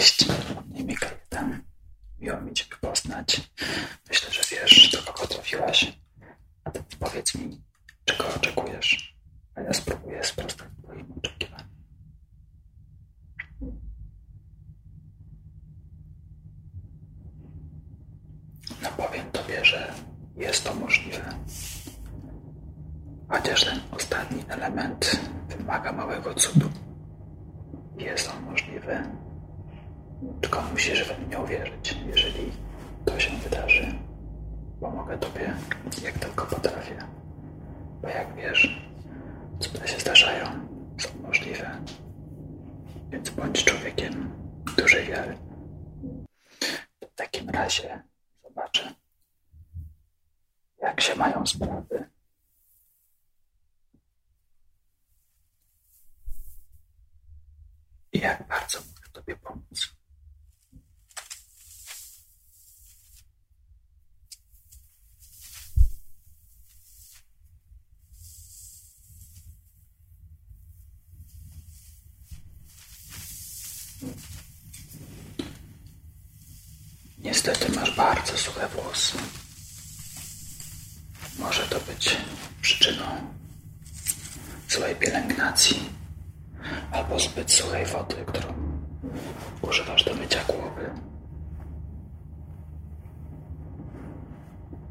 Cześć, imię Kajetan. Miło mi Ciebie poznać. Myślę, że wiesz, do kogo trafiłaś. A ty powiedz mi, czego oczekujesz, a ja spróbuję sprostać Twoim oczekiwaniom. No powiem Tobie, że jest to możliwe. Chociaż ten ostatni element wymaga małego cudu. Jest on możliwy. Musisz we mnie uwierzyć. Jeżeli to się wydarzy, pomogę Tobie jak tylko potrafię. Bo jak wiesz, cuda się zdarzają, są możliwe. Więc bądź człowiekiem dużej wiary. W takim razie zobaczę, jak się mają sprawy. I jak bardzo mogę Tobie pomóc. Niestety masz bardzo suche włosy. Może to być przyczyną złej pielęgnacji albo zbyt suchej wody, którą używasz do mycia głowy.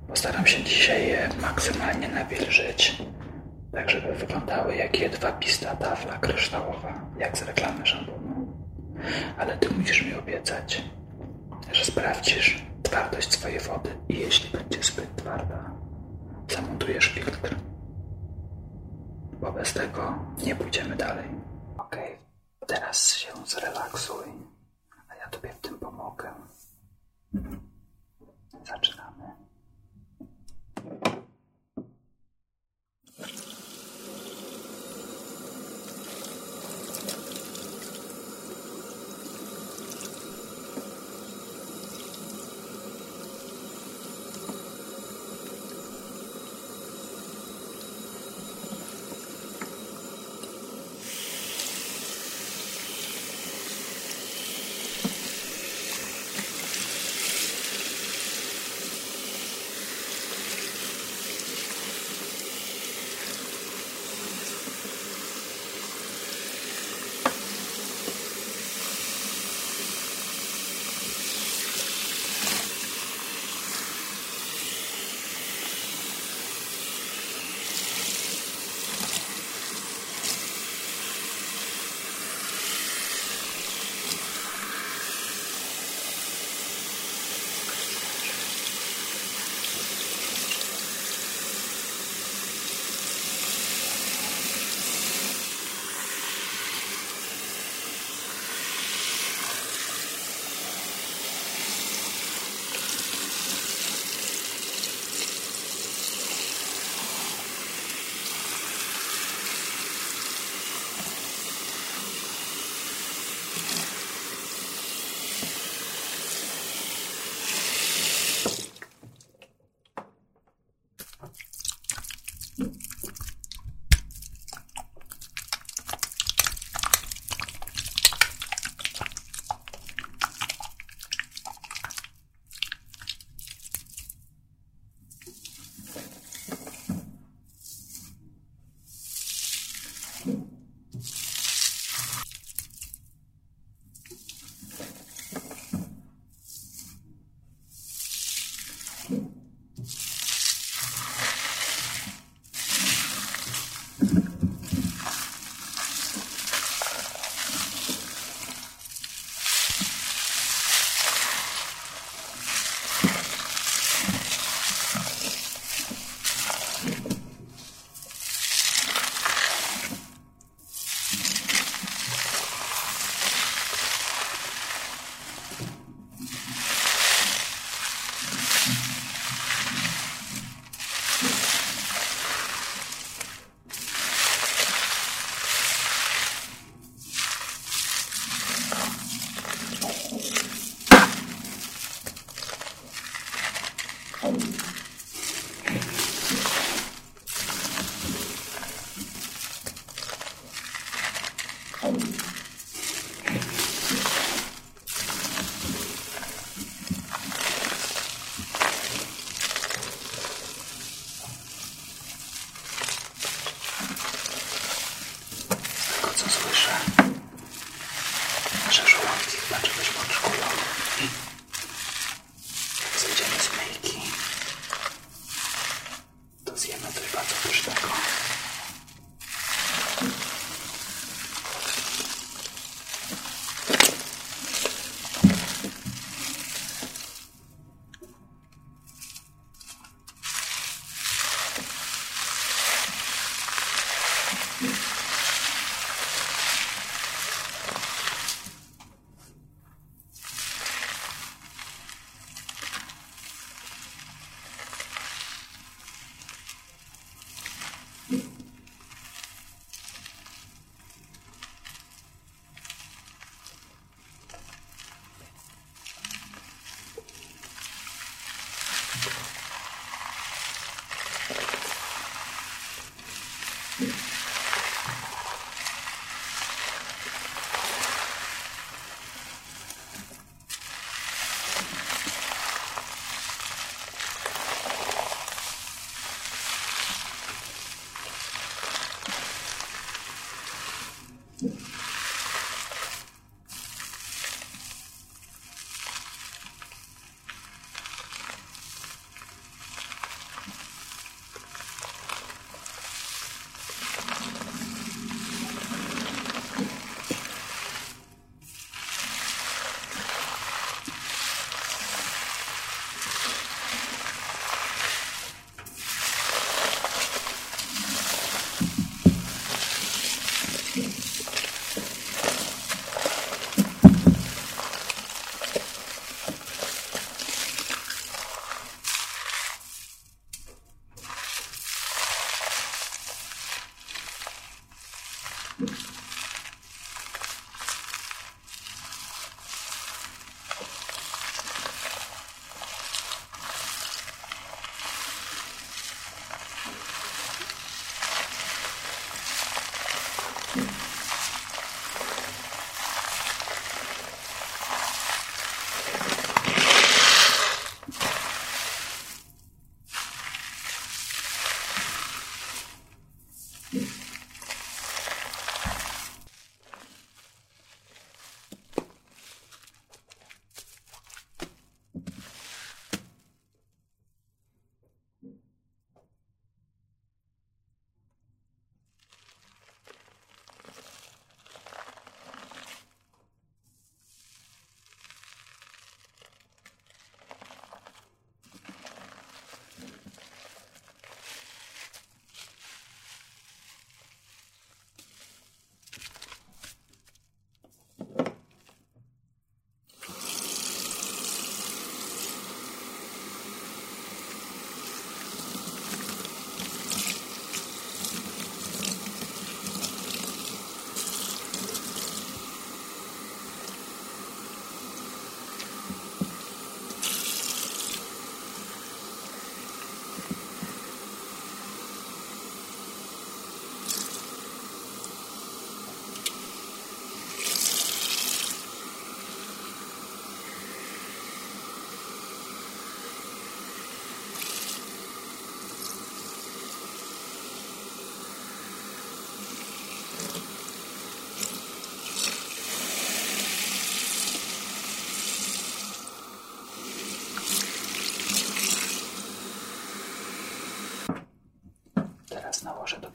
Postaram się dzisiaj je maksymalnie nawilżyć, tak żeby wyglądały jak jedwabista tafla kryształowa, jak z reklamy szamponu. Ale ty musisz mi obiecać, że sprawdzisz twardość swojej wody i jeśli będzie zbyt twarda, zamontujesz filtr. Wobec tego nie pójdziemy dalej. Okej, teraz się zrelaksuj, a ja tobie w tym pomogę. Zaczynamy.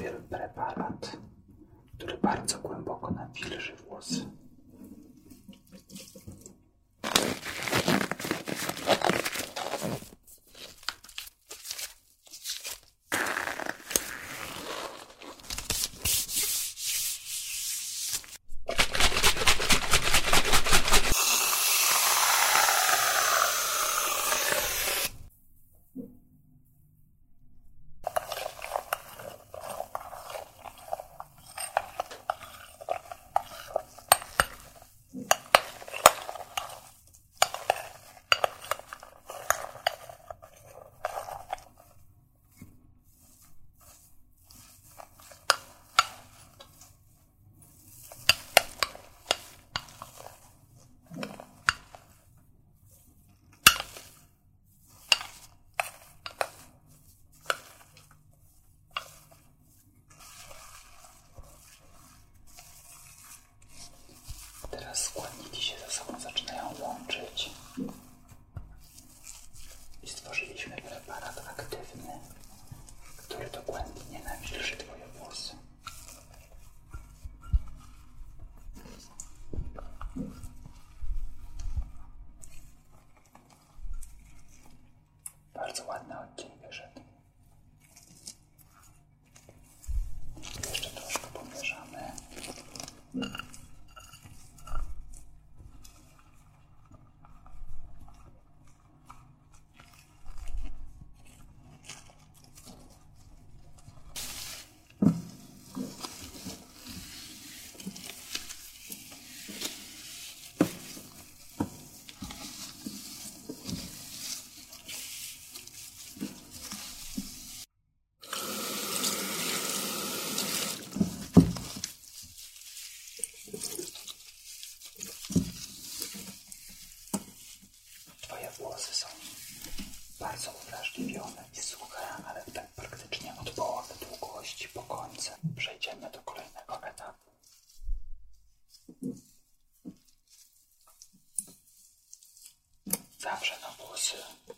siempre.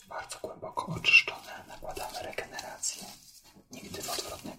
Bardzo głęboko oczyszczone nakładamy regenerację. Nigdy w odwrotnej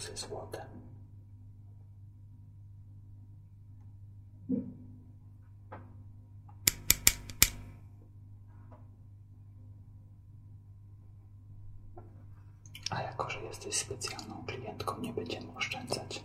ze złotem. A jako, że jesteś specjalną klientką, nie będziemy oszczędzać.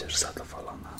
Manchester falan ha.